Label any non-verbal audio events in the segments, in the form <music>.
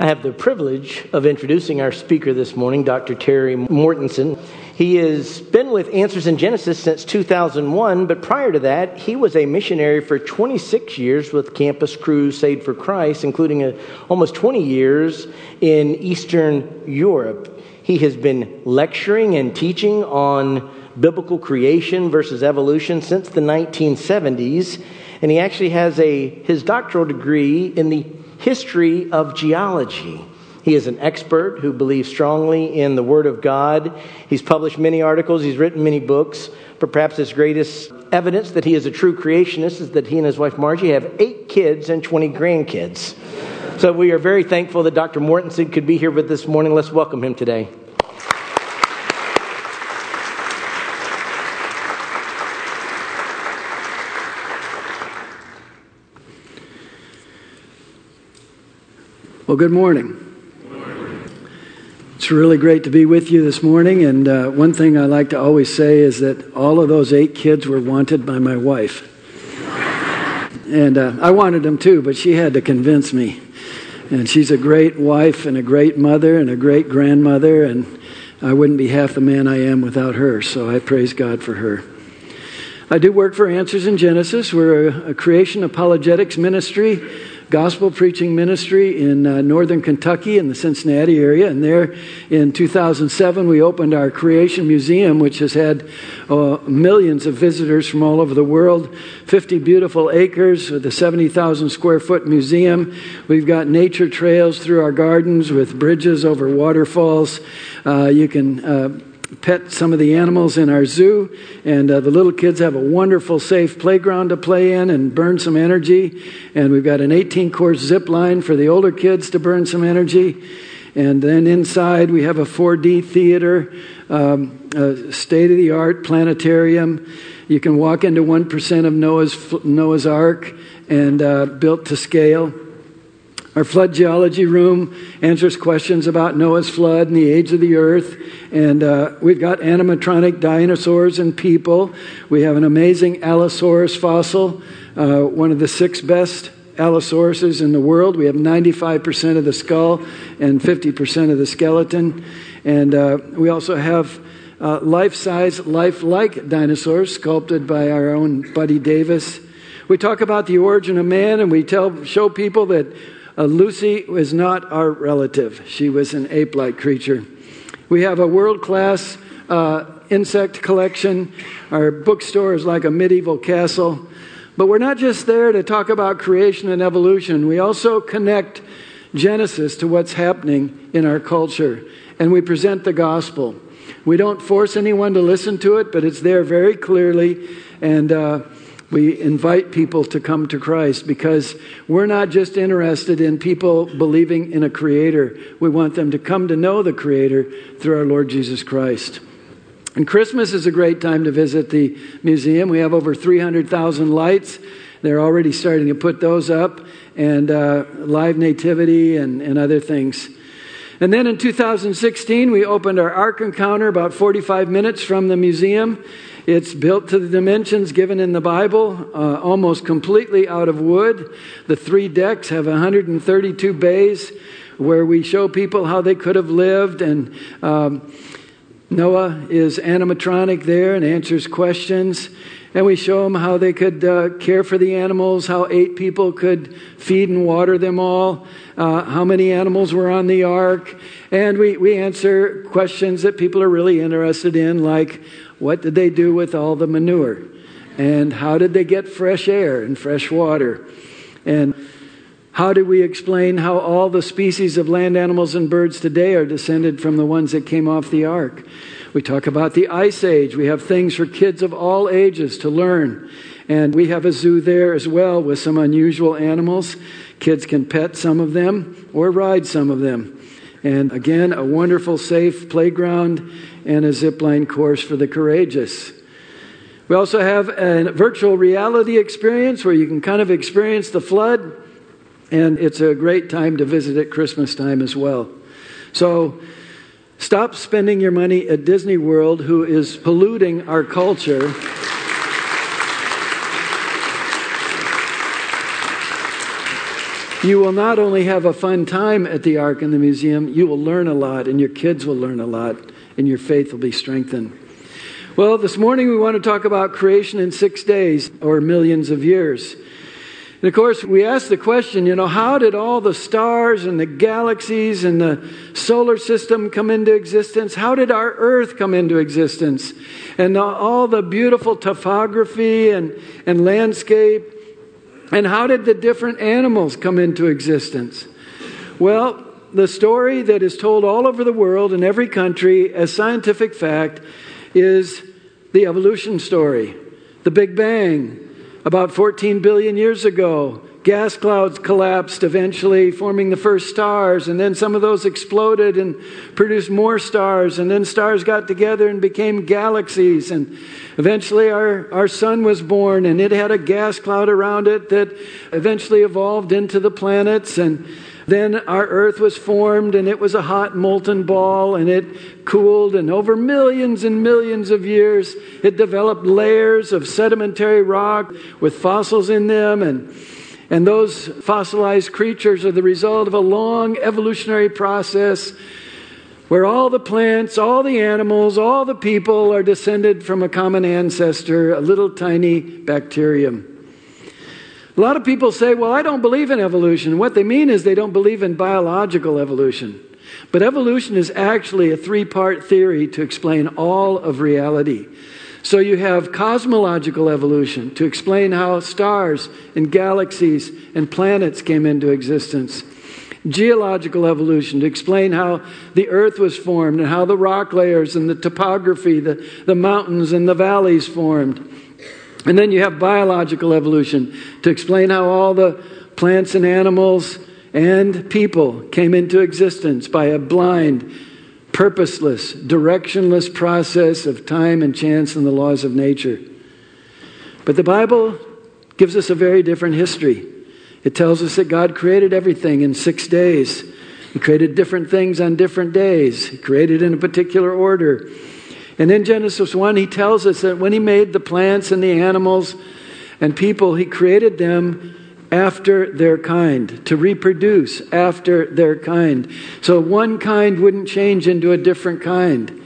I have the privilege of introducing our speaker this morning, Dr. Terry Mortenson. He has been with Answers in Genesis since 2001, but prior to that, he was a missionary for 26 years with Campus Crusade for Christ, including a, almost 20 years in Eastern Europe. He has been lecturing and teaching on biblical creation versus evolution since the 1970s, and he actually has a, his doctoral degree in the history of geology. He is an expert who believes strongly in the Word of God. He's published many articles, he's written many books, but perhaps his greatest evidence that he is a true creationist is that he and his wife Margie have eight kids and 20 grandkids. So we are very thankful that Dr. Mortenson could be here with us this morning. Let's welcome him today. Well, good morning. It's really great to be with you this morning. And uh, one thing I like to always say is that all of those eight kids were wanted by my wife. And uh, I wanted them too, but she had to convince me. And she's a great wife and a great mother and a great grandmother. And I wouldn't be half the man I am without her. So I praise God for her. I do work for Answers in Genesis. We're a, a creation apologetics ministry gospel preaching ministry in uh, northern Kentucky in the Cincinnati area. And there in 2007, we opened our Creation Museum, which has had uh, millions of visitors from all over the world. 50 beautiful acres with a 70,000 square foot museum. We've got nature trails through our gardens with bridges over waterfalls. Uh, you can uh, pet some of the animals in our zoo, and uh, the little kids have a wonderful, safe playground to play in and burn some energy. And we've got an 18 course zip line for the older kids to burn some energy. And then inside, we have a 4D theater, um, state of the art planetarium. You can walk into 1% of Noah's, Noah's Ark and uh, built to scale. Our flood geology room answers questions about Noah's flood and the age of the earth. And uh, we've got animatronic dinosaurs and people. We have an amazing Allosaurus fossil, uh, one of the six best Allosauruses in the world. We have 95% of the skull and 50% of the skeleton. And uh, we also have uh, life size, life like dinosaurs sculpted by our own Buddy Davis. We talk about the origin of man and we tell, show people that uh, Lucy was not our relative, she was an ape like creature. We have a world class uh, insect collection. Our bookstore is like a medieval castle. But we're not just there to talk about creation and evolution, we also connect Genesis to what's happening in our culture. And we present the gospel. We don't force anyone to listen to it, but it's there very clearly. And uh, we invite people to come to Christ because we're not just interested in people believing in a creator. We want them to come to know the creator through our Lord Jesus Christ. And Christmas is a great time to visit the museum. We have over 300,000 lights. They're already starting to put those up, and uh, live nativity and, and other things. And then in 2016, we opened our Ark Encounter about 45 minutes from the museum. It's built to the dimensions given in the Bible, uh, almost completely out of wood. The three decks have 132 bays where we show people how they could have lived. And um, Noah is animatronic there and answers questions. And we show them how they could uh, care for the animals, how eight people could feed and water them all, uh, how many animals were on the ark. And we, we answer questions that people are really interested in, like what did they do with all the manure? And how did they get fresh air and fresh water? And how do we explain how all the species of land animals and birds today are descended from the ones that came off the ark? We talk about the ice age. We have things for kids of all ages to learn. And we have a zoo there as well with some unusual animals. Kids can pet some of them or ride some of them. And again, a wonderful, safe playground and a zipline course for the courageous. We also have a virtual reality experience where you can kind of experience the flood, and it's a great time to visit at Christmas time as well. So stop spending your money at Disney World, who is polluting our culture. You will not only have a fun time at the Ark in the museum, you will learn a lot, and your kids will learn a lot, and your faith will be strengthened. Well, this morning we want to talk about creation in six days or millions of years. And of course, we ask the question, you know, how did all the stars and the galaxies and the solar system come into existence? How did our Earth come into existence? And all the beautiful topography and, and landscape. And how did the different animals come into existence? Well, the story that is told all over the world in every country as scientific fact is the evolution story, the Big Bang, about 14 billion years ago, gas clouds collapsed eventually, forming the first stars, and then some of those exploded and produced more stars, and then stars got together and became galaxies. And eventually, our, our sun was born, and it had a gas cloud around it that eventually evolved into the planets. And then our earth was formed, and it was a hot molten ball, and it cooled. And over millions and millions of years, it developed layers of sedimentary rock with fossils in them. And, and those fossilized creatures are the result of a long evolutionary process where all the plants, all the animals, all the people are descended from a common ancestor, a little tiny bacterium. A lot of people say, well, I don't believe in evolution. What they mean is they don't believe in biological evolution. But evolution is actually a three part theory to explain all of reality. So you have cosmological evolution to explain how stars and galaxies and planets came into existence. Geological evolution to explain how the earth was formed and how the rock layers and the topography, the, the mountains and the valleys formed. And then you have biological evolution to explain how all the plants and animals and people came into existence by a blind, purposeless, directionless process of time and chance and the laws of nature. But the Bible gives us a very different history. It tells us that God created everything in six days. He created different things on different days. He created in a particular order. And in Genesis 1, he tells us that when he made the plants and the animals and people, he created them after their kind, to reproduce after their kind. So one kind wouldn't change into a different kind.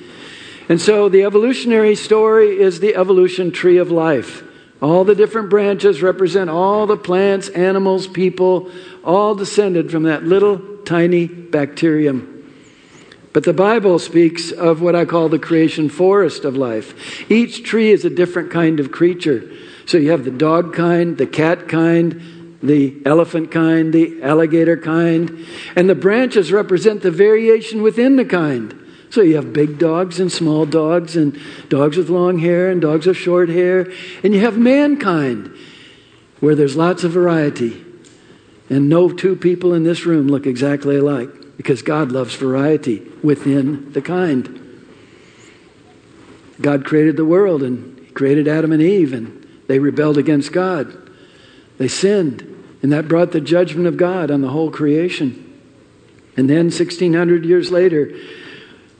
And so the evolutionary story is the evolution tree of life. All the different branches represent all the plants, animals, people, all descended from that little tiny bacterium. But the Bible speaks of what I call the creation forest of life. Each tree is a different kind of creature. So you have the dog kind, the cat kind, the elephant kind, the alligator kind, and the branches represent the variation within the kind. So you have big dogs and small dogs, and dogs with long hair and dogs with short hair, and you have mankind, where there's lots of variety. And no two people in this room look exactly alike because God loves variety within the kind. God created the world and He created Adam and Eve, and they rebelled against God. They sinned, and that brought the judgment of God on the whole creation. And then, 1600 years later,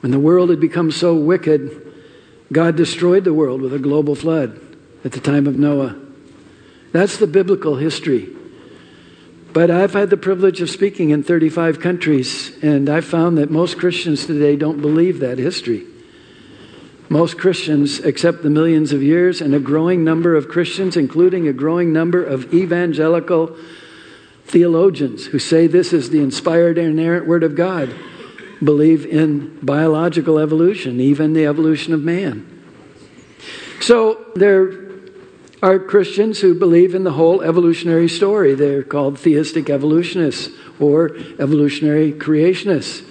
when the world had become so wicked, God destroyed the world with a global flood at the time of Noah. That's the biblical history. But I've had the privilege of speaking in 35 countries, and I've found that most Christians today don't believe that history. Most Christians accept the millions of years, and a growing number of Christians, including a growing number of evangelical theologians who say this is the inspired and inerrant Word of God, believe in biological evolution, even the evolution of man. So there are Christians who believe in the whole evolutionary story. They're called theistic evolutionists or evolutionary creationists.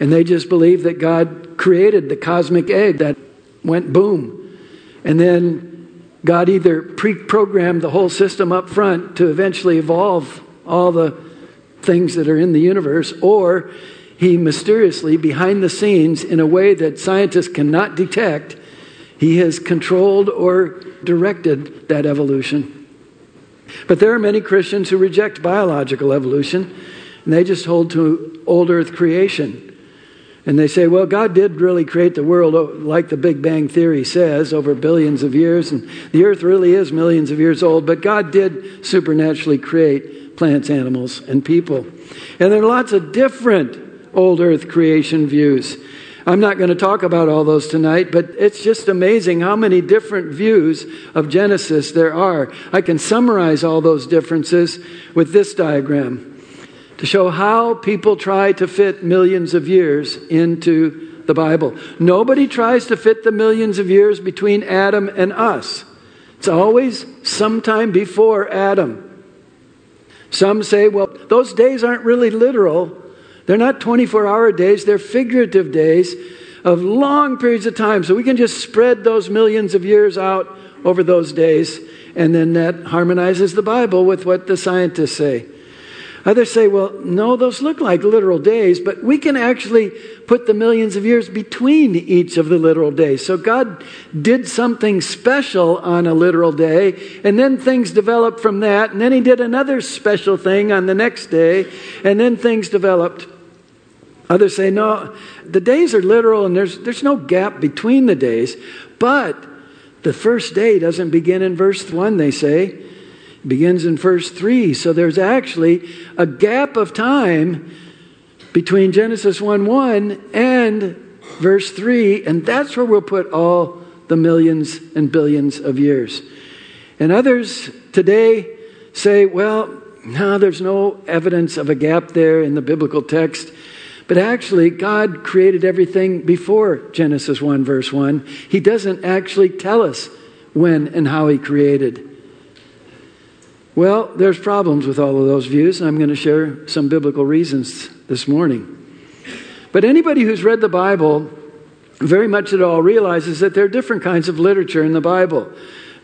And they just believe that God created the cosmic egg that went boom. And then God either pre programmed the whole system up front to eventually evolve all the things that are in the universe, or he mysteriously, behind the scenes, in a way that scientists cannot detect, he has controlled or directed that evolution. But there are many Christians who reject biological evolution, and they just hold to old earth creation. And they say, well, God did really create the world oh, like the Big Bang Theory says over billions of years, and the earth really is millions of years old, but God did supernaturally create plants, animals, and people. And there are lots of different old earth creation views. I'm not going to talk about all those tonight, but it's just amazing how many different views of Genesis there are. I can summarize all those differences with this diagram to show how people try to fit millions of years into the Bible. Nobody tries to fit the millions of years between Adam and us. It's always sometime before Adam. Some say, well, those days aren't really literal. They're not 24 hour days, they're figurative days of long periods of time. So we can just spread those millions of years out over those days, and then that harmonizes the Bible with what the scientists say. Others say, well, no, those look like literal days, but we can actually put the millions of years between each of the literal days. So God did something special on a literal day, and then things developed from that, and then He did another special thing on the next day, and then things developed. Others say, no, the days are literal and there's, there's no gap between the days. But the first day doesn't begin in verse 1, they say. It begins in verse 3. So there's actually a gap of time between Genesis 1 1 and verse 3. And that's where we'll put all the millions and billions of years. And others today say, well, no, there's no evidence of a gap there in the biblical text. But actually, God created everything before Genesis 1, verse 1. He doesn't actually tell us when and how He created. Well, there's problems with all of those views, and I'm going to share some biblical reasons this morning. But anybody who's read the Bible very much at all realizes that there are different kinds of literature in the Bible.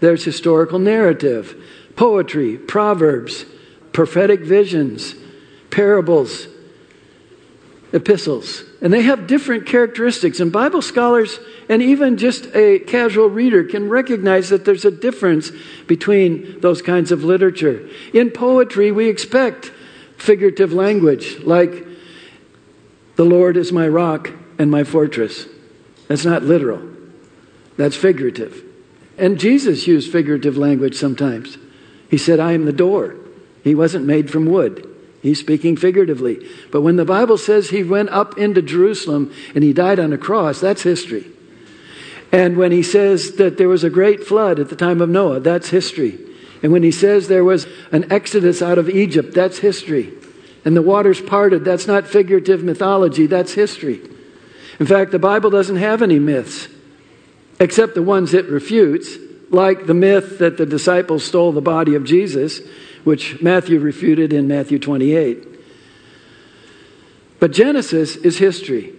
There's historical narrative, poetry, proverbs, prophetic visions, parables, epistles. And they have different characteristics. And Bible scholars and even just a casual reader can recognize that there's a difference between those kinds of literature. In poetry, we expect figurative language like, the Lord is my rock and my fortress. That's not literal, that's figurative. And Jesus used figurative language sometimes. He said, I am the door. He wasn't made from wood. He's speaking figuratively. But when the Bible says he went up into Jerusalem and he died on a cross, that's history. And when he says that there was a great flood at the time of Noah, that's history. And when he says there was an exodus out of Egypt, that's history. And the waters parted, that's not figurative mythology, that's history. In fact, the Bible doesn't have any myths, except the ones it refutes, like the myth that the disciples stole the body of Jesus which Matthew refuted in Matthew 28. But Genesis is history,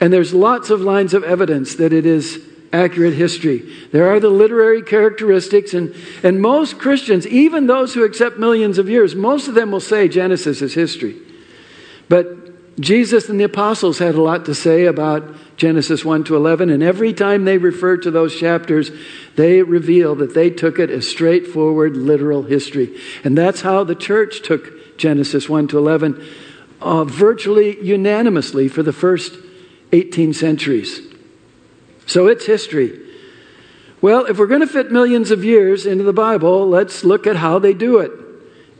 and there's lots of lines of evidence that it is accurate history. There are the literary characteristics, and, and most Christians, even those who accept millions of years, most of them will say Genesis is history. But Jesus and the apostles had a lot to say about Genesis 1 to 11, and every time they refer to those chapters, they reveal that they took it as straightforward, literal history. And that's how the church took Genesis 1 to 11, uh, virtually unanimously for the first 18 centuries. So it's history. Well, if we're going to fit millions of years into the Bible, let's look at how they do it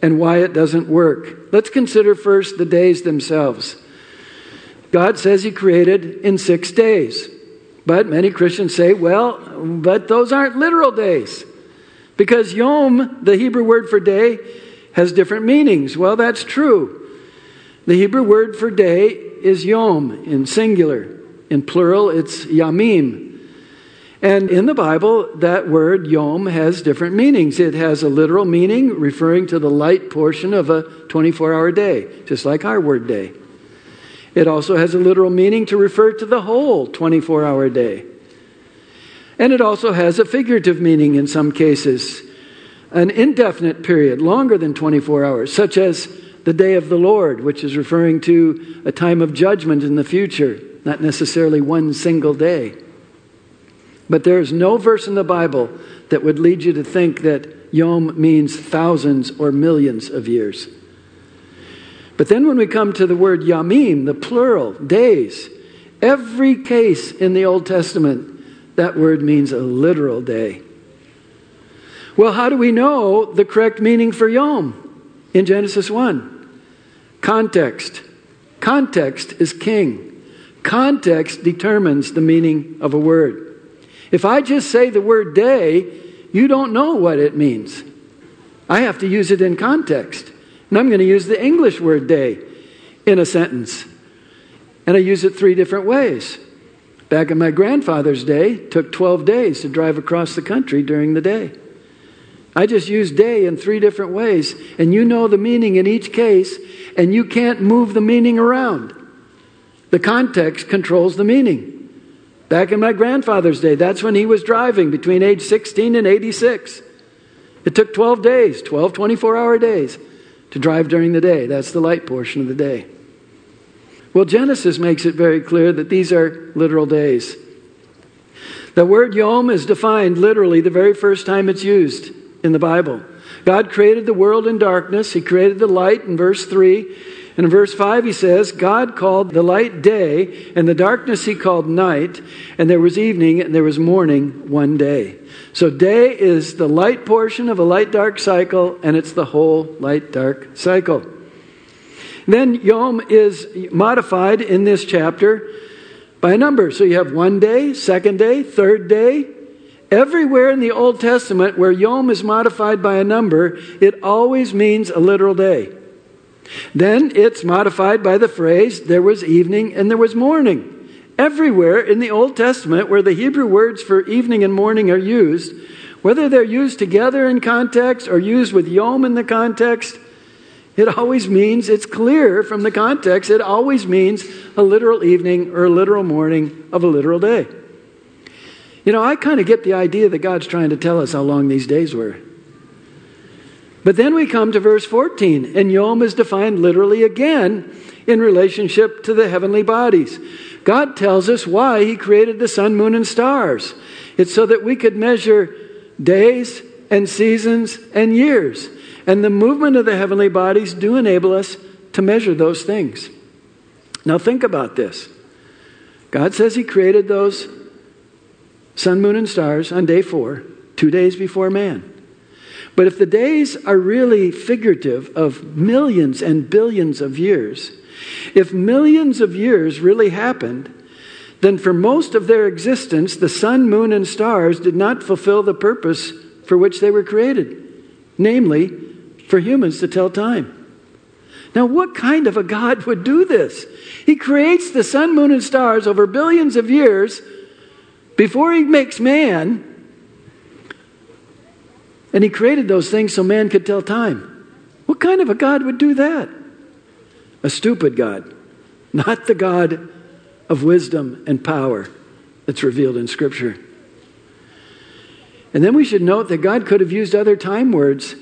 and why it doesn't work. Let's consider first the days themselves. God says He created in six days. But many Christians say, well, but those aren't literal days. Because yom, the Hebrew word for day, has different meanings. Well, that's true. The Hebrew word for day is yom in singular. In plural, it's yamim. And in the Bible, that word yom has different meanings. It has a literal meaning referring to the light portion of a 24 hour day, just like our word day. It also has a literal meaning to refer to the whole 24 hour day. And it also has a figurative meaning in some cases, an indefinite period, longer than 24 hours, such as the day of the Lord, which is referring to a time of judgment in the future, not necessarily one single day. But there is no verse in the Bible that would lead you to think that Yom means thousands or millions of years. But then when we come to the word yamim, the plural, days, every case in the Old Testament, that word means a literal day. Well, how do we know the correct meaning for yom? in Genesis 1. Context. Context is king. Context determines the meaning of a word. If I just say the word day, you don't know what it means. I have to use it in context. And I'm going to use the English word day in a sentence. And I use it three different ways. Back in my grandfather's day, took 12 days to drive across the country during the day. I just use day in three different ways, and you know the meaning in each case, and you can't move the meaning around. The context controls the meaning. Back in my grandfather's day, that's when he was driving between age 16 and 86. It took 12 days, 12 24 hour days, to drive during the day. That's the light portion of the day. Well, Genesis makes it very clear that these are literal days. The word yom is defined literally the very first time it's used in the Bible. God created the world in darkness, He created the light in verse 3. And in verse 5, he says, God called the light day, and the darkness he called night, and there was evening, and there was morning one day. So, day is the light portion of a light dark cycle, and it's the whole light dark cycle. Then Yom is modified in this chapter by a number. So you have one day, second day, third day. Everywhere in the Old Testament where Yom is modified by a number, it always means a literal day. Then it's modified by the phrase, there was evening and there was morning. Everywhere in the Old Testament where the Hebrew words for evening and morning are used, whether they're used together in context or used with Yom in the context, it always means, it's clear from the context, it always means a literal evening or a literal morning of a literal day. You know, I kind of get the idea that God's trying to tell us how long these days were. But then we come to verse 14, and Yom is defined literally again in relationship to the heavenly bodies. God tells us why He created the sun, moon, and stars. It's so that we could measure days and seasons and years. And the movement of the heavenly bodies do enable us to measure those things. Now, think about this. God says He created those sun, moon, and stars on day four, two days before man. But if the days are really figurative of millions and billions of years, if millions of years really happened, then for most of their existence, the sun, moon, and stars did not fulfill the purpose for which they were created namely, for humans to tell time. Now, what kind of a God would do this? He creates the sun, moon, and stars over billions of years before he makes man. And he created those things so man could tell time. What kind of a God would do that? A stupid God, not the God of wisdom and power that's revealed in Scripture. And then we should note that God could have used other time words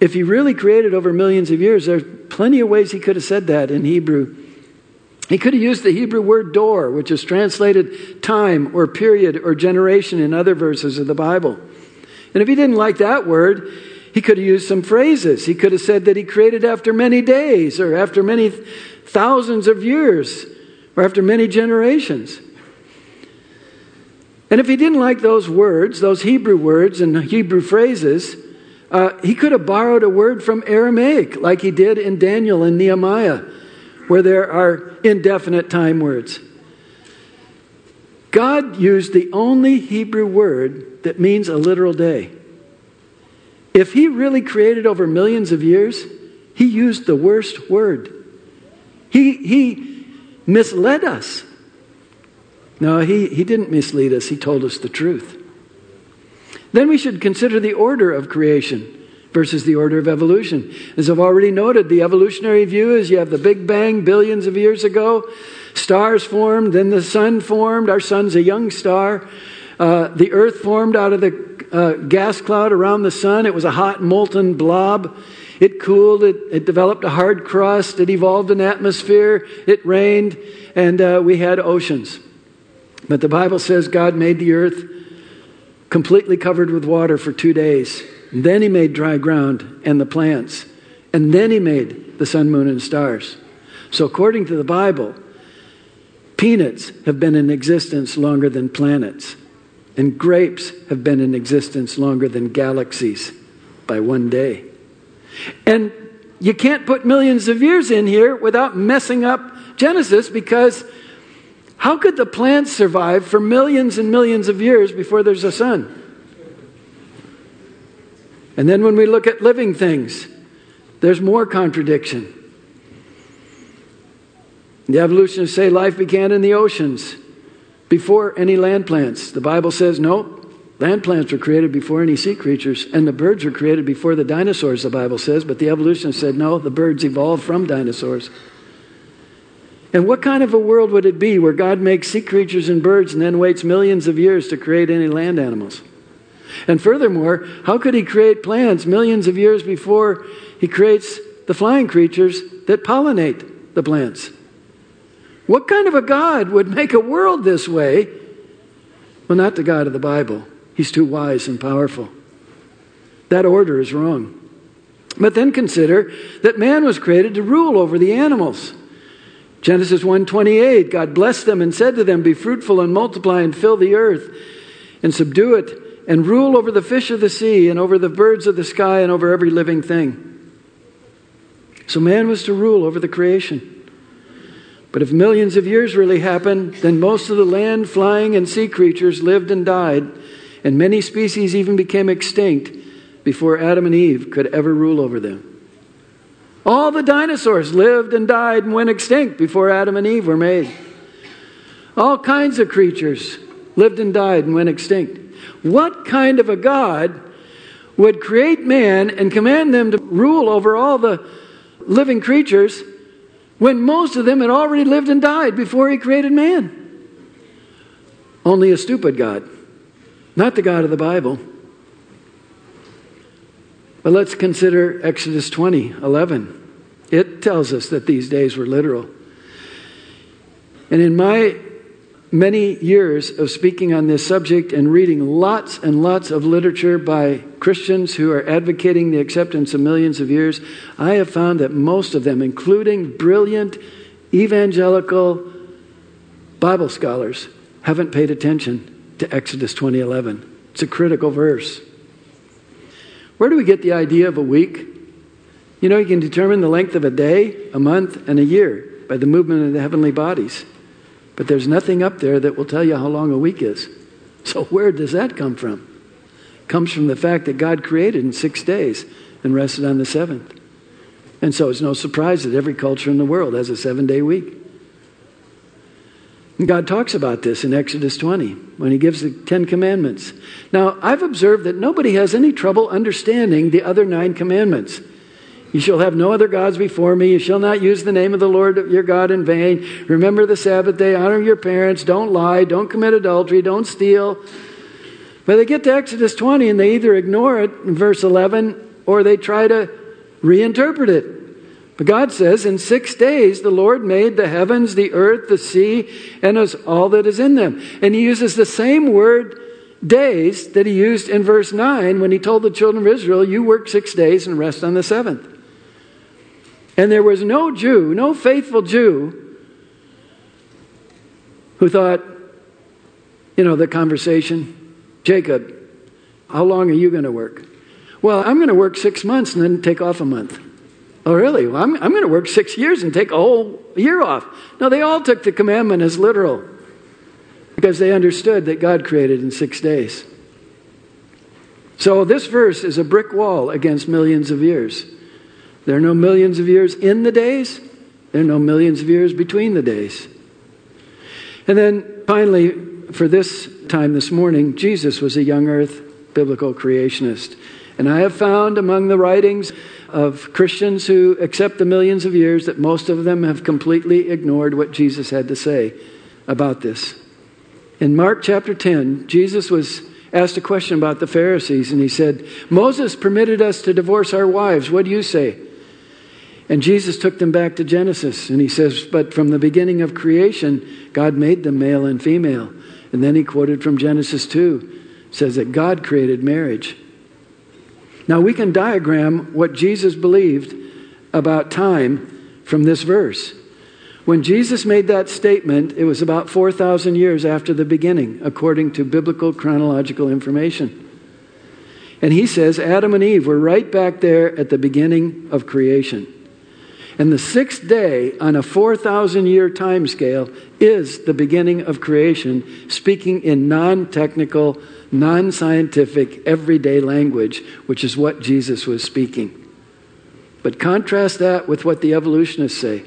if he really created over millions of years, there's plenty of ways he could have said that in Hebrew. He could have used the Hebrew word dor, which is translated time or period or generation in other verses of the Bible. And if he didn't like that word, he could have used some phrases. He could have said that he created after many days or after many thousands of years or after many generations. And if he didn't like those words, those Hebrew words and Hebrew phrases, uh, he could have borrowed a word from Aramaic, like he did in Daniel and Nehemiah, where there are indefinite time words. God used the only Hebrew word that means a literal day. If he really created over millions of years, he used the worst word. He, he misled us. No, he, he didn't mislead us, he told us the truth. Then we should consider the order of creation versus the order of evolution. As I've already noted, the evolutionary view is you have the Big Bang billions of years ago, stars formed, then the sun formed. Our sun's a young star. Uh, the earth formed out of the uh, gas cloud around the sun. It was a hot, molten blob. It cooled, it, it developed a hard crust, it evolved an atmosphere, it rained, and uh, we had oceans. But the Bible says God made the earth completely covered with water for two days. And then he made dry ground and the plants. And then he made the sun, moon, and stars. So, according to the Bible, peanuts have been in existence longer than planets. And grapes have been in existence longer than galaxies by one day. And you can't put millions of years in here without messing up Genesis because how could the plants survive for millions and millions of years before there's a sun? And then when we look at living things, there's more contradiction. The evolutionists say life began in the oceans before any land plants. The Bible says no, land plants were created before any sea creatures, and the birds were created before the dinosaurs, the Bible says. But the evolutionists said no, the birds evolved from dinosaurs. And what kind of a world would it be where God makes sea creatures and birds and then waits millions of years to create any land animals? And furthermore, how could he create plants millions of years before he creates the flying creatures that pollinate the plants? What kind of a God would make a world this way? Well, not the God of the Bible. He's too wise and powerful. That order is wrong. But then consider that man was created to rule over the animals. Genesis 1:28 God blessed them and said to them be fruitful and multiply and fill the earth and subdue it and rule over the fish of the sea and over the birds of the sky and over every living thing. So man was to rule over the creation. But if millions of years really happened, then most of the land, flying, and sea creatures lived and died, and many species even became extinct before Adam and Eve could ever rule over them. All the dinosaurs lived and died and went extinct before Adam and Eve were made. All kinds of creatures lived and died and went extinct. What kind of a God would create man and command them to rule over all the living creatures when most of them had already lived and died before he created man? Only a stupid God, not the God of the Bible. But let's consider Exodus 20 11. It tells us that these days were literal. And in my many years of speaking on this subject and reading lots and lots of literature by Christians who are advocating the acceptance of millions of years, I have found that most of them, including brilliant evangelical Bible scholars, haven't paid attention to Exodus 20:11. It's a critical verse. Where do we get the idea of a week? You know, you can determine the length of a day, a month, and a year by the movement of the heavenly bodies. But there's nothing up there that will tell you how long a week is. So where does that come from? It comes from the fact that God created in six days and rested on the seventh. And so it's no surprise that every culture in the world has a seven day week. And God talks about this in Exodus 20 when he gives the Ten Commandments. Now, I've observed that nobody has any trouble understanding the other nine commandments. You shall have no other gods before me. You shall not use the name of the Lord your God in vain. Remember the Sabbath day. Honor your parents. Don't lie. Don't commit adultery. Don't steal. But they get to Exodus 20 and they either ignore it in verse 11 or they try to reinterpret it. But God says, In six days the Lord made the heavens, the earth, the sea, and all that is in them. And He uses the same word days that He used in verse 9 when He told the children of Israel, You work six days and rest on the seventh. And there was no Jew, no faithful Jew, who thought, you know, the conversation, Jacob, how long are you going to work? Well, I'm going to work six months and then take off a month. Oh, really? Well, I'm, I'm going to work six years and take a whole year off. No, they all took the commandment as literal because they understood that God created in six days. So this verse is a brick wall against millions of years. There are no millions of years in the days, there are no millions of years between the days. And then finally, for this time this morning, Jesus was a young earth biblical creationist. And I have found among the writings of Christians who accept the millions of years that most of them have completely ignored what Jesus had to say about this. In Mark chapter 10, Jesus was asked a question about the Pharisees, and he said, Moses permitted us to divorce our wives. What do you say? And Jesus took them back to Genesis, and he says, But from the beginning of creation, God made them male and female. And then he quoted from Genesis 2, says that God created marriage. Now we can diagram what Jesus believed about time from this verse. When Jesus made that statement, it was about 4,000 years after the beginning, according to biblical chronological information. And he says Adam and Eve were right back there at the beginning of creation. And the sixth day on a 4,000 year time scale is the beginning of creation, speaking in non technical, non scientific, everyday language, which is what Jesus was speaking. But contrast that with what the evolutionists say.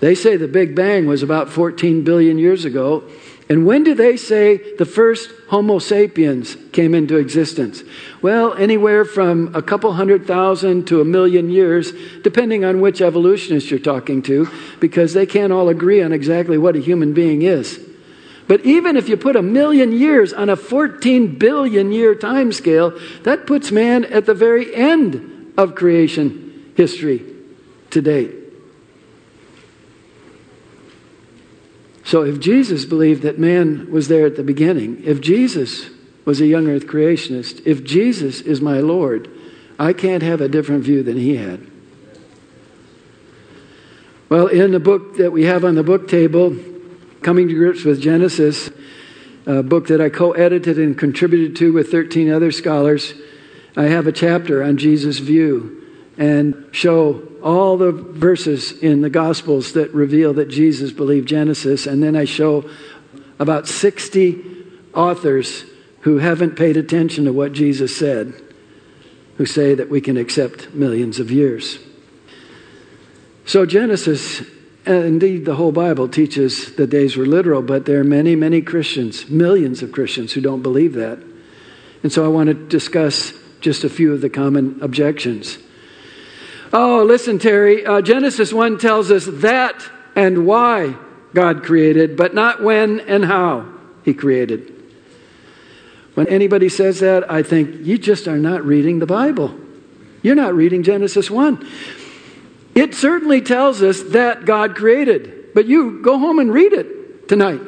They say the Big Bang was about 14 billion years ago. And when do they say the first Homo sapiens came into existence? Well, anywhere from a couple hundred thousand to a million years, depending on which evolutionist you're talking to, because they can't all agree on exactly what a human being is. But even if you put a million years on a 14 billion year time scale, that puts man at the very end of creation history to date. So if Jesus believed that man was there at the beginning, if Jesus was a young earth creationist, if Jesus is my Lord, I can't have a different view than he had. Well, in the book that we have on the book table, Coming to Grips with Genesis, a book that I co edited and contributed to with 13 other scholars, I have a chapter on Jesus' view and show all the verses in the Gospels that reveal that Jesus believed Genesis, and then I show about 60 authors who haven't paid attention to what Jesus said, who say that we can accept millions of years. So, Genesis, and indeed the whole Bible, teaches the days were literal, but there are many, many Christians, millions of Christians, who don't believe that. And so I want to discuss just a few of the common objections. Oh, listen, Terry. Uh, Genesis 1 tells us that and why God created, but not when and how He created. When anybody says that, I think you just are not reading the Bible. You're not reading Genesis 1. It certainly tells us that God created, but you go home and read it tonight.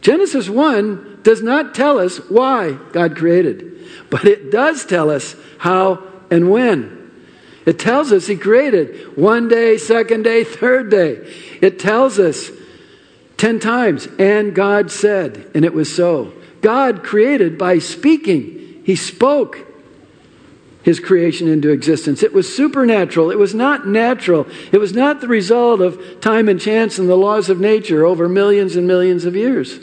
Genesis 1 does not tell us why God created, but it does tell us how and when. It tells us He created one day, second day, third day. It tells us 10 times, and God said, and it was so. God created by speaking, He spoke his creation into existence. It was supernatural. It was not natural. It was not the result of time and chance and the laws of nature over millions and millions of years.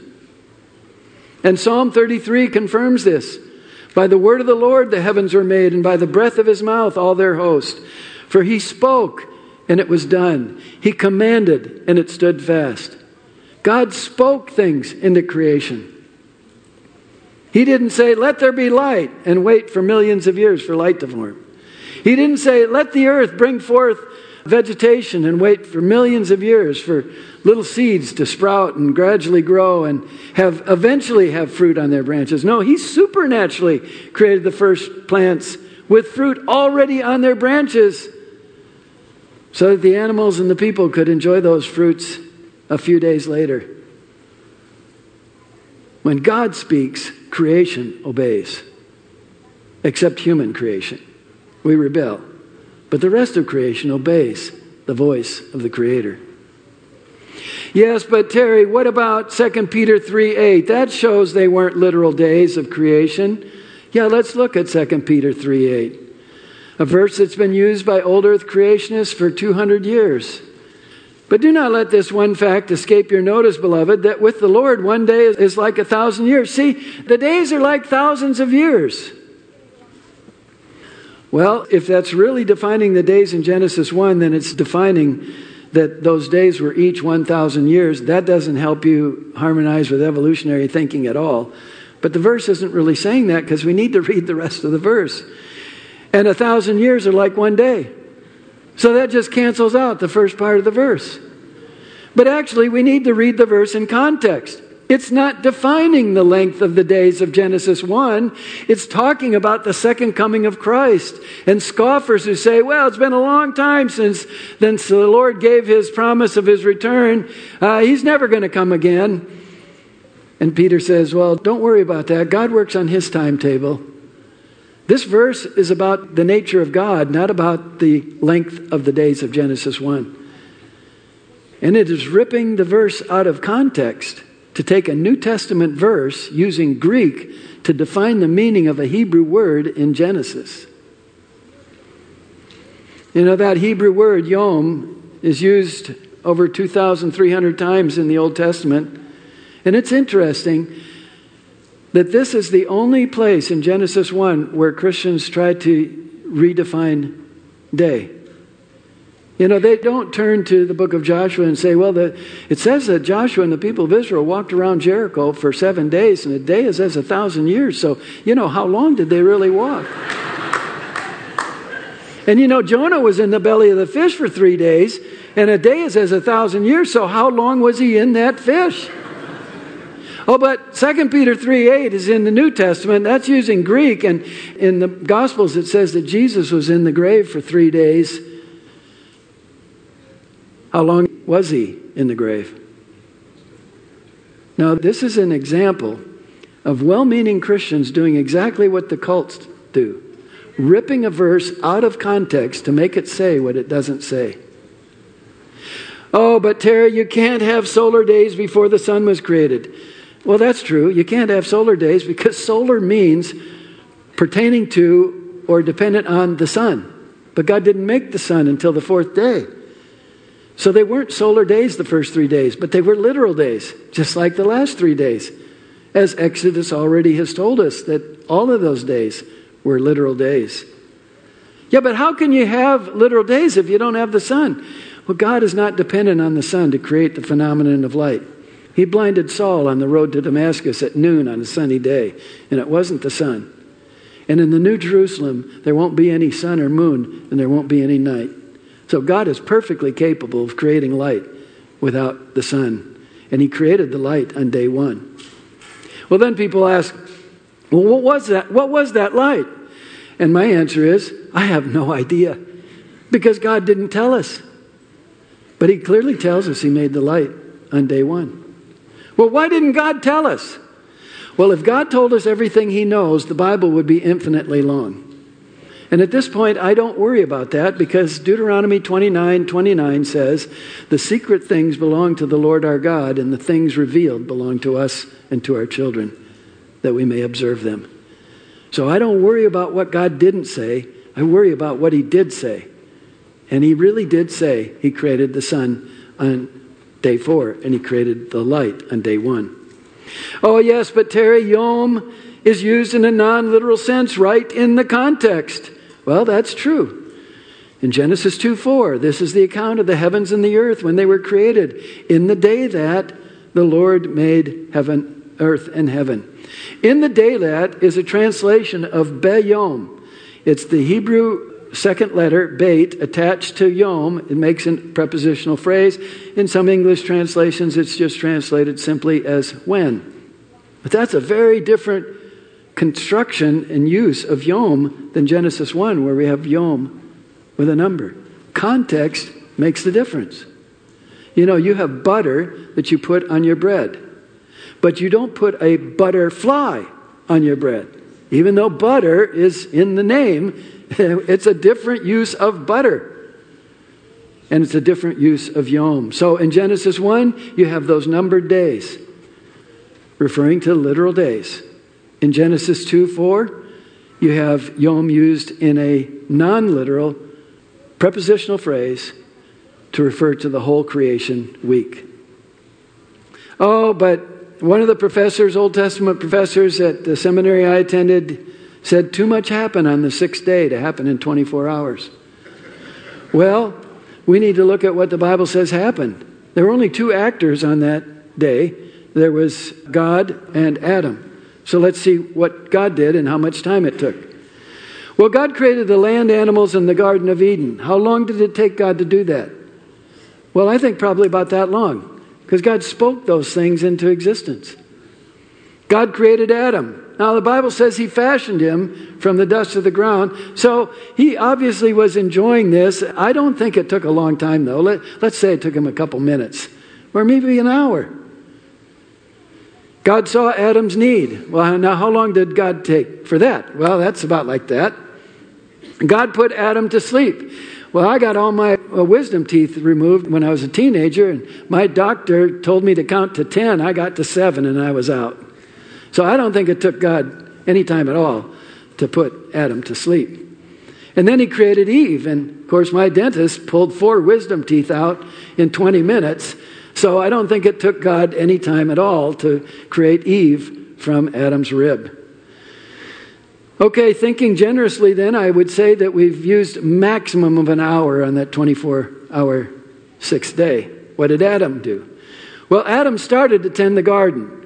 And Psalm 33 confirms this. By the word of the Lord the heavens were made, and by the breath of his mouth all their host. For he spoke, and it was done. He commanded, and it stood fast. God spoke things into creation. He didn't say, Let there be light, and wait for millions of years for light to form. He didn't say, Let the earth bring forth vegetation and wait for millions of years for little seeds to sprout and gradually grow and have eventually have fruit on their branches. No, he supernaturally created the first plants with fruit already on their branches so that the animals and the people could enjoy those fruits a few days later. When God speaks, creation obeys, except human creation. We rebel. But the rest of creation obeys the voice of the Creator. Yes, but Terry, what about 2 Peter 3 8? That shows they weren't literal days of creation. Yeah, let's look at 2 Peter 3 8, a verse that's been used by old earth creationists for 200 years. But do not let this one fact escape your notice, beloved, that with the Lord one day is like a thousand years. See, the days are like thousands of years. Well, if that's really defining the days in Genesis 1, then it's defining that those days were each 1,000 years. That doesn't help you harmonize with evolutionary thinking at all. But the verse isn't really saying that because we need to <laughs> read the rest of the verse. And a thousand years are like one day. So that just cancels out the first part of the verse. But actually, we need to read the verse in context. It's not defining the length of the days of Genesis 1. It's talking about the second coming of Christ. And scoffers who say, well, it's been a long time since, since the Lord gave his promise of his return. Uh, he's never going to come again. And Peter says, well, don't worry about that. God works on his timetable. This verse is about the nature of God, not about the length of the days of Genesis 1. And it is ripping the verse out of context to take a New Testament verse using Greek to define the meaning of a Hebrew word in Genesis. You know, that Hebrew word, yom, is used over 2,300 times in the Old Testament. And it's interesting that this is the only place in Genesis 1 where Christians try to redefine day. You know, they don't turn to the book of Joshua and say, well, the, it says that Joshua and the people of Israel walked around Jericho for seven days, and a day is as a thousand years. So, you know, how long did they really walk? and you know, Jonah was in the belly of the fish for three days, and a day is as a thousand years. So, how long was he in that fish? Oh, but 2 Peter 3 8 is in the New Testament. That's using Greek. And in the Gospels, it says that Jesus was in the grave for three days. How long was he in the grave? Now, this is an example of well meaning Christians doing exactly what the cults do ripping a verse out of context to make it say what it doesn't say. Oh, but Terry, you can't have solar days before the sun was created. Well, that's true. You can't have solar days because solar means pertaining to or dependent on the sun. But God didn't make the sun until the fourth day. So they weren't solar days the first three days, but they were literal days, just like the last three days. As Exodus already has told us that all of those days were literal days. Yeah, but how can you have literal days if you don't have the sun? Well, God is not dependent on the sun to create the phenomenon of light. He blinded Saul on the road to Damascus at noon on a sunny day, and it wasn't the sun. And in the New Jerusalem, there won't be any sun or moon, and there won't be any night. So God is perfectly capable of creating light without the sun. And He created the light on day one. Well, then people ask, well, what was that? What was that light? And my answer is, I have no idea. Because God didn't tell us. But He clearly tells us He made the light on day one. Well, why didn't God tell us? Well, if God told us everything He knows, the Bible would be infinitely long. And at this point, I don't worry about that because Deuteronomy 29 29 says, The secret things belong to the Lord our God, and the things revealed belong to us and to our children, that we may observe them. So I don't worry about what God didn't say, I worry about what He did say. And He really did say He created the sun on day four, and he created the light on day one. Oh, yes, but Terry, Yom is used in a non literal sense right in the context. Well, that's true. In Genesis 2 4, this is the account of the heavens and the earth when they were created, in the day that the Lord made heaven, earth, and heaven. In the day that is a translation of Beyom. It's the Hebrew second letter, beit, attached to yom, it makes a prepositional phrase. In some English translations, it's just translated simply as when. But that's a very different construction and use of yom than Genesis 1, where we have yom with a number. Context makes the difference. You know, you have butter that you put on your bread, but you don't put a butterfly on your bread. Even though butter is in the name, <laughs> it's a different use of butter. And it's a different use of yom. So in Genesis 1, you have those numbered days, referring to literal days. In Genesis 2 4, you have yom used in a non literal prepositional phrase to refer to the whole creation week. Oh, but one of the professors, Old Testament professors at the seminary I attended, said too much happened on the sixth day to happen in 24 hours. Well, we need to look at what the Bible says happened. There were only two actors on that day there was God and Adam. So let's see what God did and how much time it took. Well, God created the land animals in the Garden of Eden. How long did it take God to do that? Well, I think probably about that long because God spoke those things into existence. God created Adam. Now, the Bible says he fashioned him from the dust of the ground. So he obviously was enjoying this. I don't think it took a long time, though. Let, let's say it took him a couple minutes or maybe an hour. God saw Adam's need. Well, now, how long did God take for that? Well, that's about like that. God put Adam to sleep. Well, I got all my uh, wisdom teeth removed when I was a teenager, and my doctor told me to count to 10. I got to seven, and I was out. So I don't think it took God any time at all to put Adam to sleep. And then he created Eve. And of course, my dentist pulled four wisdom teeth out in 20 minutes. So I don't think it took God any time at all to create Eve from Adam's rib. Okay, thinking generously, then, I would say that we've used maximum of an hour on that 24 hour sixth day. What did Adam do? Well, Adam started to tend the garden.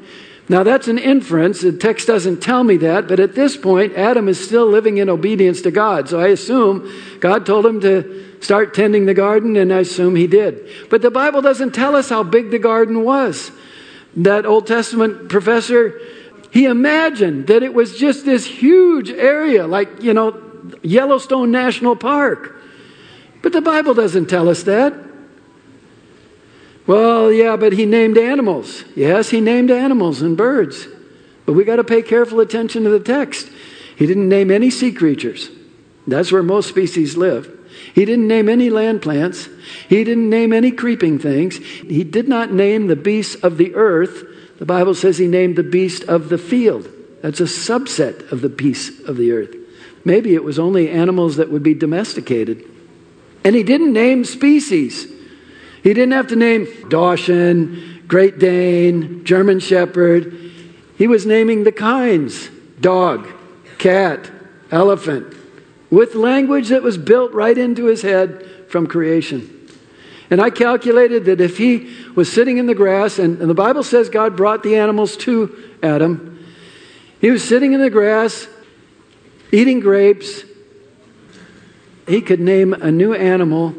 Now, that's an inference. The text doesn't tell me that, but at this point, Adam is still living in obedience to God. So I assume God told him to start tending the garden, and I assume he did. But the Bible doesn't tell us how big the garden was. That Old Testament professor, he imagined that it was just this huge area, like, you know, Yellowstone National Park. But the Bible doesn't tell us that. Well, yeah, but he named animals. Yes, he named animals and birds. But we got to pay careful attention to the text. He didn't name any sea creatures. That's where most species live. He didn't name any land plants. He didn't name any creeping things. He did not name the beasts of the earth. The Bible says he named the beast of the field. That's a subset of the beasts of the earth. Maybe it was only animals that would be domesticated. And he didn't name species. He didn't have to name Dachshund, Great Dane, German Shepherd. He was naming the kinds dog, cat, elephant, with language that was built right into his head from creation. And I calculated that if he was sitting in the grass, and, and, the Bible says God brought the animals to Adam, he was sitting in the grass, eating grapes, he could name a new animal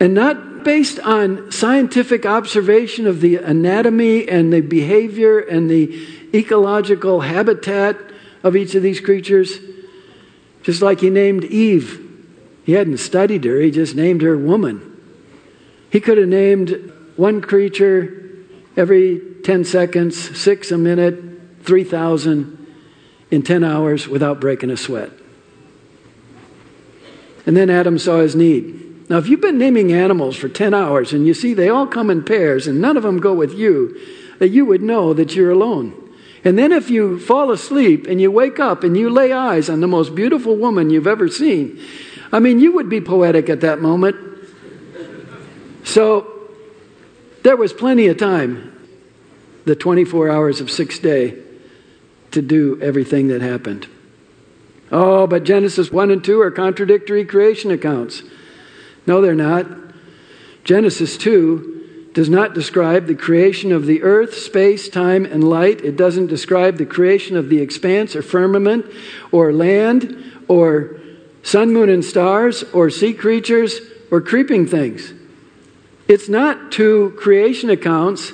and not based on scientific observation of the anatomy and the behavior and the ecological habitat of each of these creatures. Just like he named Eve. He hadn't studied her, he just named her woman. He could have named one creature every 10 seconds, six a minute, 3,000 in 10 hours without breaking a sweat. And then Adam saw his need. Now, if you've been naming animals for 10 hours and you see they all come in pairs and none of them go with you, that you would know that you're alone. And then if you fall asleep and you wake up and you lay eyes on the most beautiful woman you've ever seen, I mean, you would be poetic at that moment. So there was plenty of time, the 24 hours of six day, to do everything that happened. Oh, but Genesis 1 and 2 are contradictory creation accounts. No, they're not. Genesis 2 does not describe the creation of the earth, space, time, and light. It doesn't describe the creation of the expanse or firmament or land or sun, moon, and stars or sea creatures or creeping things. It's not two creation accounts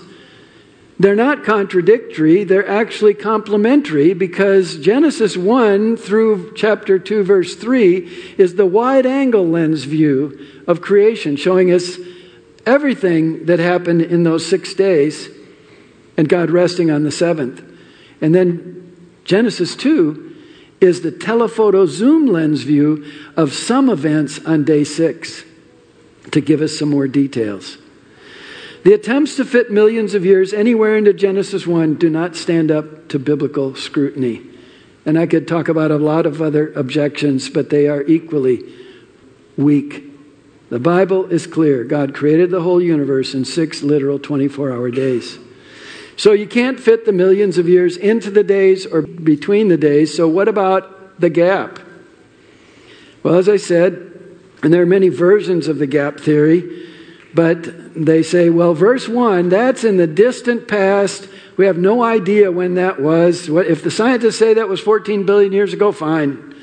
they're not contradictory, they're actually complementary because Genesis 1 through chapter 2, verse 3 is the wide angle lens view of creation, showing us everything that happened in those six days and God resting on the seventh. And then Genesis 2 is the telephoto zoom lens view of some events on day six to give us some more details. The attempts to fit millions of years anywhere into Genesis 1 do not stand up to biblical scrutiny. And I could talk about a lot of other objections, but they are equally weak. The Bible is clear. God created the whole universe in six literal 24 hour days. So you can't fit the millions of years into the days or between the days. So, what about the gap? Well, as I said, and there are many versions of the gap theory. But they say, well, verse 1, that's in the distant past. We have no idea when that was. If the scientists say that was 14 billion years ago, fine.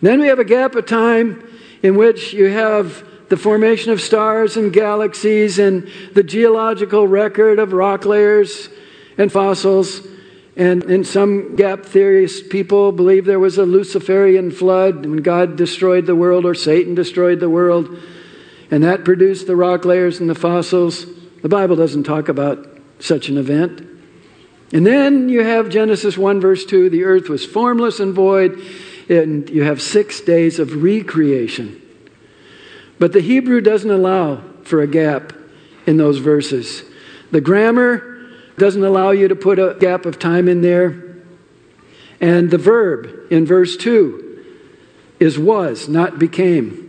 Then we have a gap of time in which you have the formation of stars and galaxies and the geological record of rock layers and fossils. And in some gap theories, people believe there was a Luciferian flood when God destroyed the world or Satan destroyed the world and that produced the rock layers and the fossils. The Bible doesn't talk about such an event. And then you have Genesis 1, verse 2 the earth was formless and void, and you have six days of recreation. But the Hebrew doesn't allow for a gap in those verses. The grammar doesn't allow you to put a gap of time in there. And the verb in verse 2 is was, not became.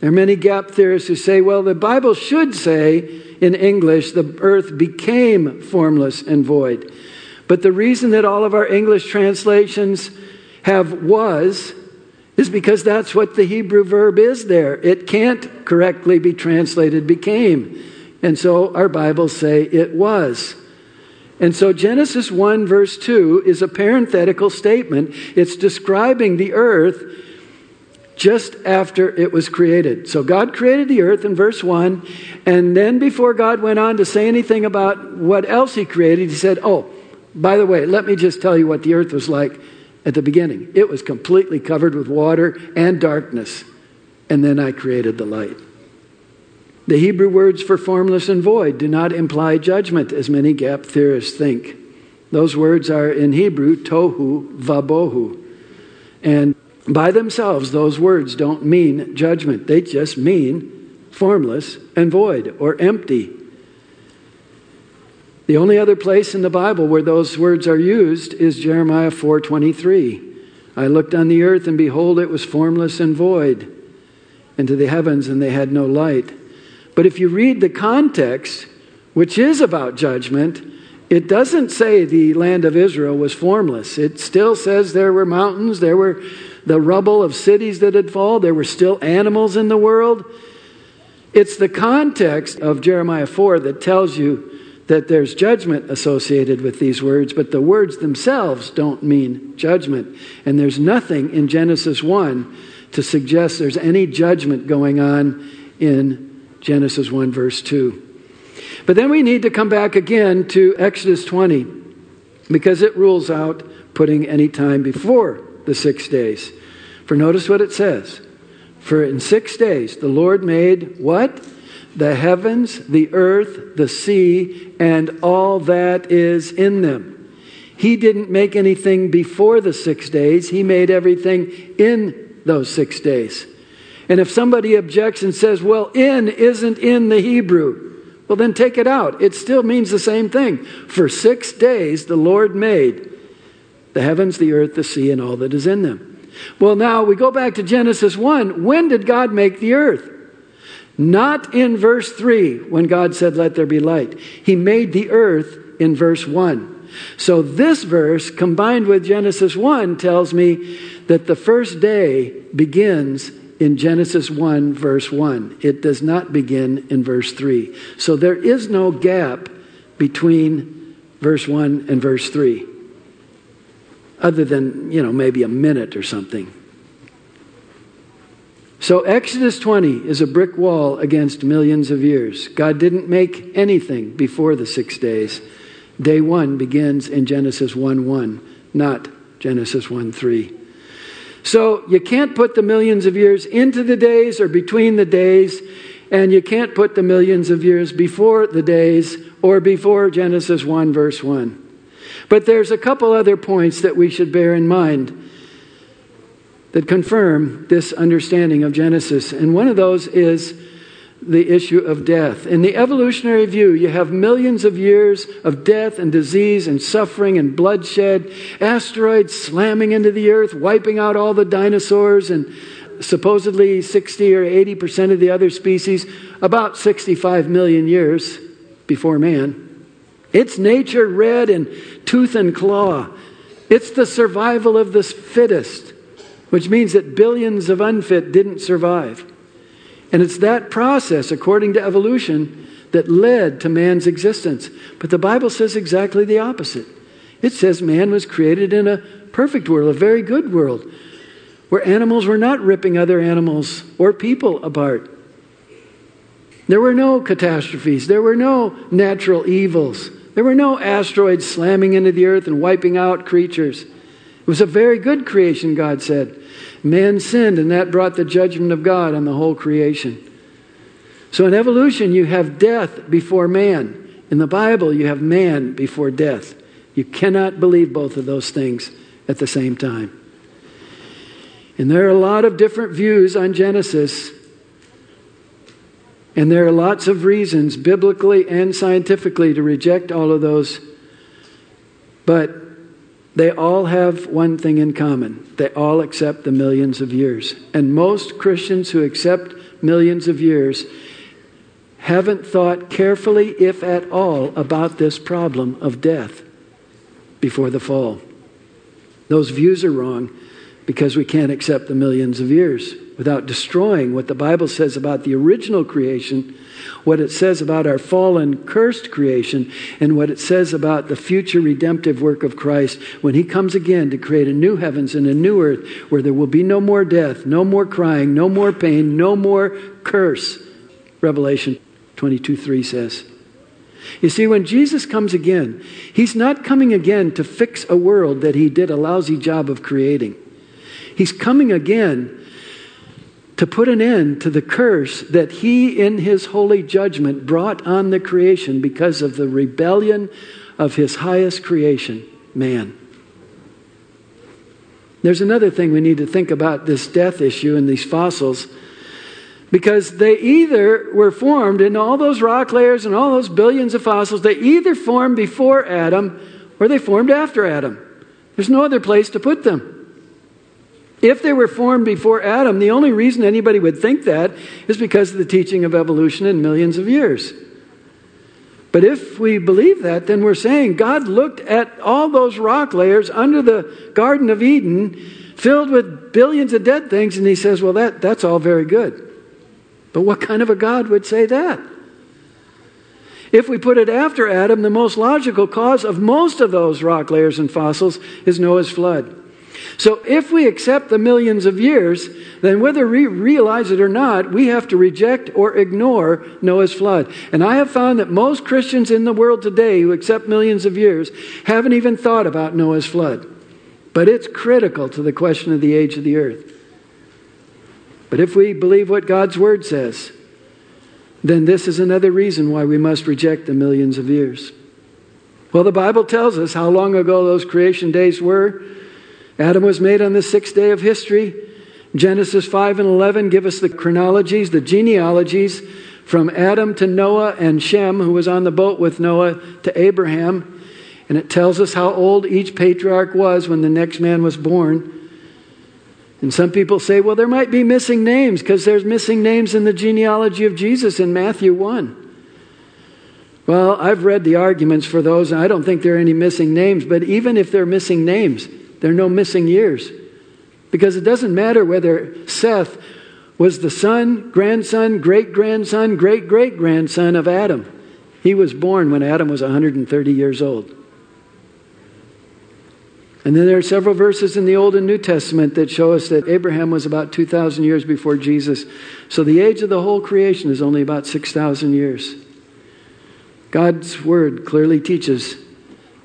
There are many gap theorists who say, well, the Bible should say in English, the earth became formless and void. But the reason that all of our English translations have was is because that's what the Hebrew verb is there. It can't correctly be translated became. And so our Bibles say it was. And so Genesis 1, verse 2 is a parenthetical statement. It's describing the earth just after it was created. So God created the earth in verse 1, and then before God went on to say anything about what else He created, He said, Oh, by the way, let me just tell you what the earth was like at the beginning. It was completely covered with water and darkness, and then I created the light. The Hebrew words for formless and void do not imply judgment, as many gap theorists think. Those words are in Hebrew tohu vabohu. And by themselves, those words don't mean judgment, they just mean formless and void or empty. The only other place in the Bible where those words are used is Jeremiah 4:23. I looked on the earth and behold it was formless and void, and to the heavens and they had no light. But if you read the context, which is about judgment, it doesn't say the land of Israel was formless. It still says there were mountains, there were the rubble of cities that had fallen, there were still animals in the world. It's the context of Jeremiah 4 that tells you that there's judgment associated with these words, but the words themselves don't mean judgment. And there's nothing in Genesis 1 to suggest there's any judgment going on in Genesis 1, verse 2. But then we need to come back again to Exodus 20 because it rules out putting any time before the six days. For notice what it says. For in six days the Lord made what? The heavens, the earth, the sea, and all that is in them. He didn't make anything before the six days, He made everything in those six days. And if somebody objects and says, well, in isn't in the Hebrew, well, then take it out. It still means the same thing. For six days the Lord made the heavens, the earth, the sea, and all that is in them. Well, now we go back to Genesis 1. When did God make the earth? Not in verse 3 when God said, Let there be light. He made the earth in verse 1. So this verse, combined with Genesis 1, tells me that the first day begins in Genesis 1, verse 1. It does not begin in verse 3. So there is no gap between verse 1 and verse 3, other than, you know, maybe a minute or something. So Exodus 20 is a brick wall against millions of years. God didn't make anything before the six days. Day one begins in Genesis 1 1, not Genesis 1 3. So you can't put the millions of years into the days or between the days, and you can't put the millions of years before the days or before Genesis 1, verse 1. But there's a couple other points that we should bear in mind that confirm this understanding of Genesis. And one of those is the issue of death. In the evolutionary view, you have millions of years of death and disease and suffering and bloodshed, asteroids slamming into the earth, wiping out all the dinosaurs and supposedly 60 or 80% of the other species, about 65 million years before man. It's nature red in tooth and claw. It's the survival of the fittest, which means that billions of unfit didn't survive. And it's that process, according to evolution, that led to man's existence. But the Bible says exactly the opposite. It says man was created in a perfect world, a very good world, where animals were not ripping other animals or people apart. There were no catastrophes, there were no natural evils, there were no asteroids slamming into the earth and wiping out creatures. It was a very good creation, God said. Man sinned, and that brought the judgment of God on the whole creation. So in evolution, you have death before man. In the Bible, you have man before death. You cannot believe both of those things at the same time. And there are a lot of different views on Genesis. And there are lots of reasons, biblically and scientifically, to reject all of those. But they all have one thing in common they all accept the millions of years. And most Christians who accept millions of years haven't thought carefully, if at all, about this problem of death before the fall. Those views are wrong because we can't accept the millions of years without destroying what the Bible says about the original creation, what it says about our fallen, cursed creation, and what it says about the future redemptive work of Christ when He comes again to create a new heavens and a new earth where there will be no more death, no more crying, no more pain, no more curse. Revelation 22 3 says. You see, when Jesus comes again, He's not coming again to fix a world that He did a lousy job of creating. He's coming again to put an end to the curse that he, in his holy judgment, brought on the creation because of the rebellion of his highest creation, man. There's another thing we need to think about this death issue and these fossils because they either were formed in all those rock layers and all those billions of fossils, they either formed before Adam or they formed after Adam. There's no other place to put them. If they were formed before Adam, the only reason anybody would think that is because of the teaching of evolution in millions of years. But if we believe that, then we're saying God looked at all those rock layers under the Garden of Eden, filled with billions of dead things, and he says, Well, that, that's all very good. But what kind of a God would say that? If we put it after Adam, the most logical cause of most of those rock layers and fossils is Noah's flood. So if we accept the millions of years, then whether we realize it or not, we have to reject or ignore Noah's flood. And I have found that most Christians in the world today who accept millions of years haven't even thought about Noah's flood. But it's critical to the question of the age of the earth. But if we believe what God's word says, then this is another reason why we must reject the millions of years. Well, the Bible tells us how long ago those creation days were. Adam was made on the sixth day of history. Genesis 5 and 11 give us the chronologies, the genealogies from Adam to Noah and Shem, who was on the boat with Noah, to Abraham. And it tells us how old each patriarch was when the next man was born. And some people say, well, there might be missing names because there's missing names in the genealogy of Jesus in Matthew 1. Well, I've read the arguments for those, and I don't think there are any missing names, but even if they're missing names, there are no missing years. Because it doesn't matter whether Seth was the son, grandson, great grandson, great great grandson of Adam. He was born when Adam was 130 years old. And then there are several verses in the Old and New Testament that show us that Abraham was about 2,000 years before Jesus. So the age of the whole creation is only about 6,000 years. God's Word clearly teaches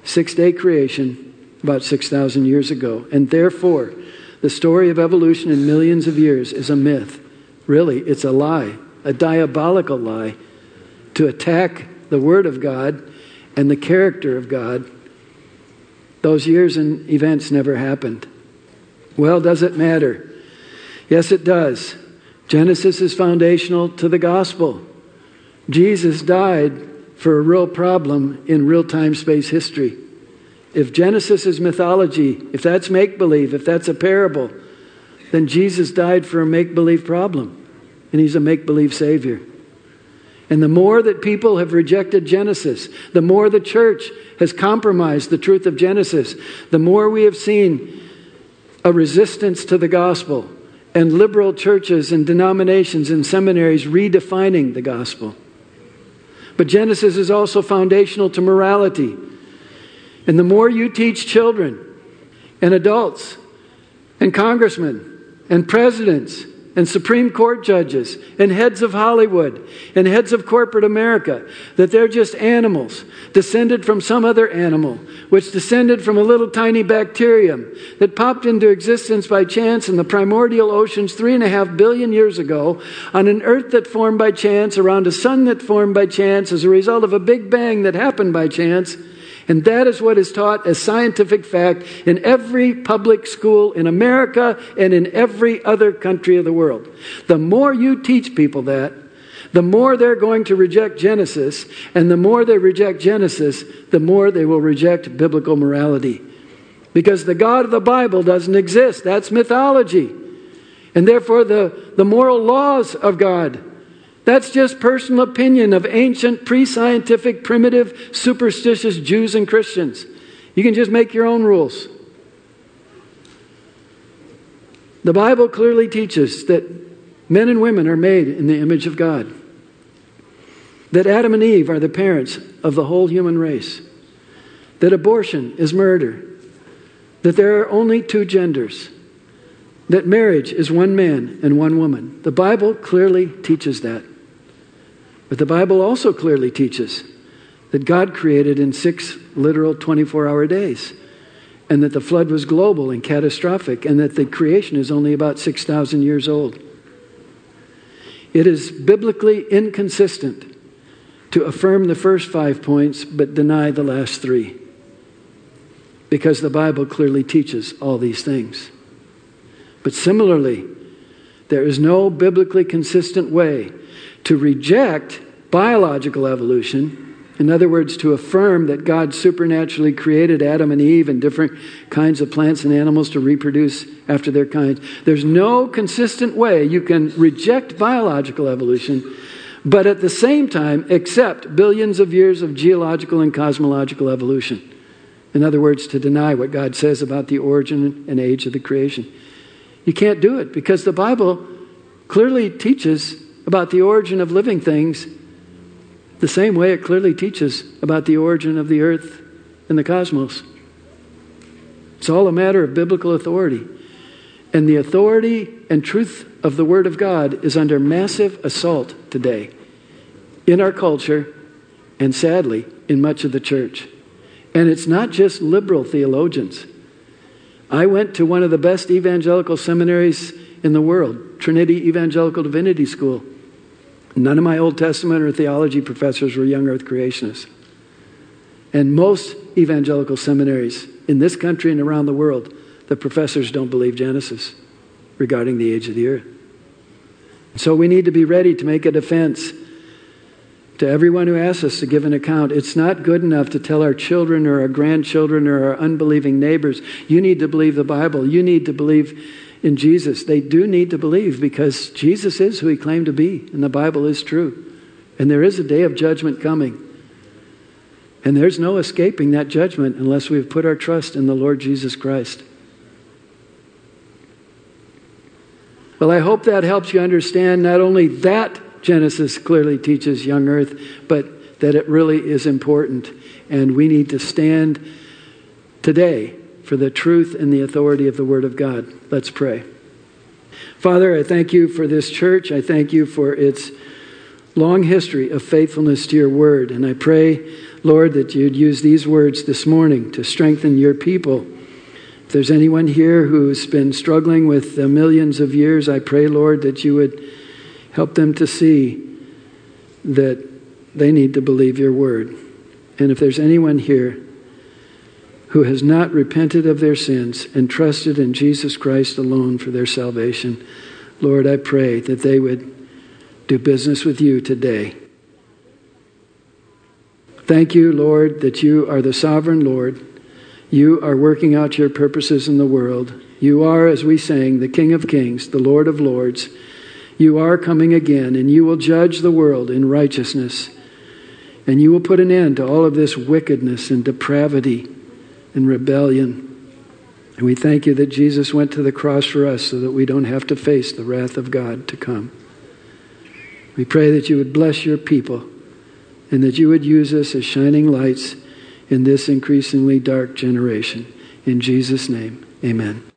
six day creation about 6,000 years ago. And therefore, the story of evolution in millions of years is a myth. Really, it's a lie, a diabolical lie to attack the Word of God and the character of God. Those years and events never happened. Well, does it matter? Yes, it does. Genesis is foundational to the gospel. Jesus died for a real problem in real time space history. If Genesis is mythology, if that's make believe, if that's a parable, then Jesus died for a make believe problem. And he's a make believe Savior. And the more that people have rejected Genesis, the more the church has compromised the truth of Genesis, the more we have seen a resistance to the gospel and liberal churches and denominations and seminaries redefining the gospel. But Genesis is also foundational to morality. And the more you teach children and adults and congressmen and presidents and Supreme Court judges and heads of Hollywood and heads of corporate America that they're just animals descended from some other animal, which descended from a little tiny bacterium that popped into existence by chance in the primordial oceans three and a half billion years ago on an earth that formed by chance around a sun that formed by chance as a result of a big bang that happened by chance and that is what is taught as scientific fact in every public school in America and in every other country of the world. The more you teach people that, the more they're going to reject Genesis, and the more they reject Genesis, the more they will reject biblical morality. Because the God of the Bible doesn't exist. That's mythology. And therefore, the, the moral laws of God, that's just personal opinion of ancient, pre scientific, primitive, superstitious Jews and Christians. You can just make your own rules. The Bible clearly teaches that men and women are made in the image of God, that Adam and Eve are the parents of the whole human race, that abortion is murder, that there are only two genders, that marriage is one man and one woman. The Bible clearly teaches that. But the Bible also clearly teaches that God created in six literal 24 hour days and that the flood was global and catastrophic, and that the creation is only about 6,000 years old. It is biblically inconsistent to affirm the first five points but deny the last three, because the Bible clearly teaches all these things. But similarly, there is no biblically consistent way to reject biological evolution in other words, to affirm that God supernaturally created Adam and Eve and different kinds of plants and animals to reproduce after their kinds. There's no consistent way you can reject biological evolution, but at the same time accept billions of years of geological and cosmological evolution. In other words, to deny what God says about the origin and age of the creation. You can't do it because the Bible clearly teaches about the origin of living things the same way it clearly teaches about the origin of the earth and the cosmos. It's all a matter of biblical authority. And the authority and truth of the Word of God is under massive assault today in our culture and sadly in much of the church. And it's not just liberal theologians. I went to one of the best evangelical seminaries in the world, Trinity Evangelical Divinity School. None of my Old Testament or theology professors were young earth creationists. And most evangelical seminaries in this country and around the world, the professors don't believe Genesis regarding the age of the earth. So we need to be ready to make a defense to everyone who asks us to give an account. It's not good enough to tell our children or our grandchildren or our unbelieving neighbors, you need to believe the Bible. You need to believe in Jesus, they do need to believe because Jesus is who he claimed to be, and the Bible is true. And there is a day of judgment coming. And there's no escaping that judgment unless we've put our trust in the Lord Jesus Christ. Well, I hope that helps you understand not only that Genesis clearly teaches young earth, but that it really is important. And we need to stand today for the truth and the authority of the Word of God. Let's pray. Father, I thank you for this church. I thank you for its long history of faithfulness to your Word. And I pray, Lord, that you'd use these words this morning to strengthen your people. If there's anyone here who's been struggling with the millions of years, I pray, Lord, that you would help them to see that they need to believe your Word. And if there's anyone here who has not repented of their sins and trusted in Jesus Christ alone for their salvation, Lord, I pray that they would do business with you today. Thank you, Lord, that you are the sovereign Lord. You are working out your purposes in the world. You are, as we sang, the King of Kings, the Lord of Lords. You are coming again, and you will judge the world in righteousness. And you will put an end to all of this wickedness and depravity and rebellion. And we thank you that Jesus went to the cross for us so that we don't have to face the wrath of God to come. We pray that you would bless your people and that you would use us as shining lights in this increasingly dark generation. In Jesus' name, amen.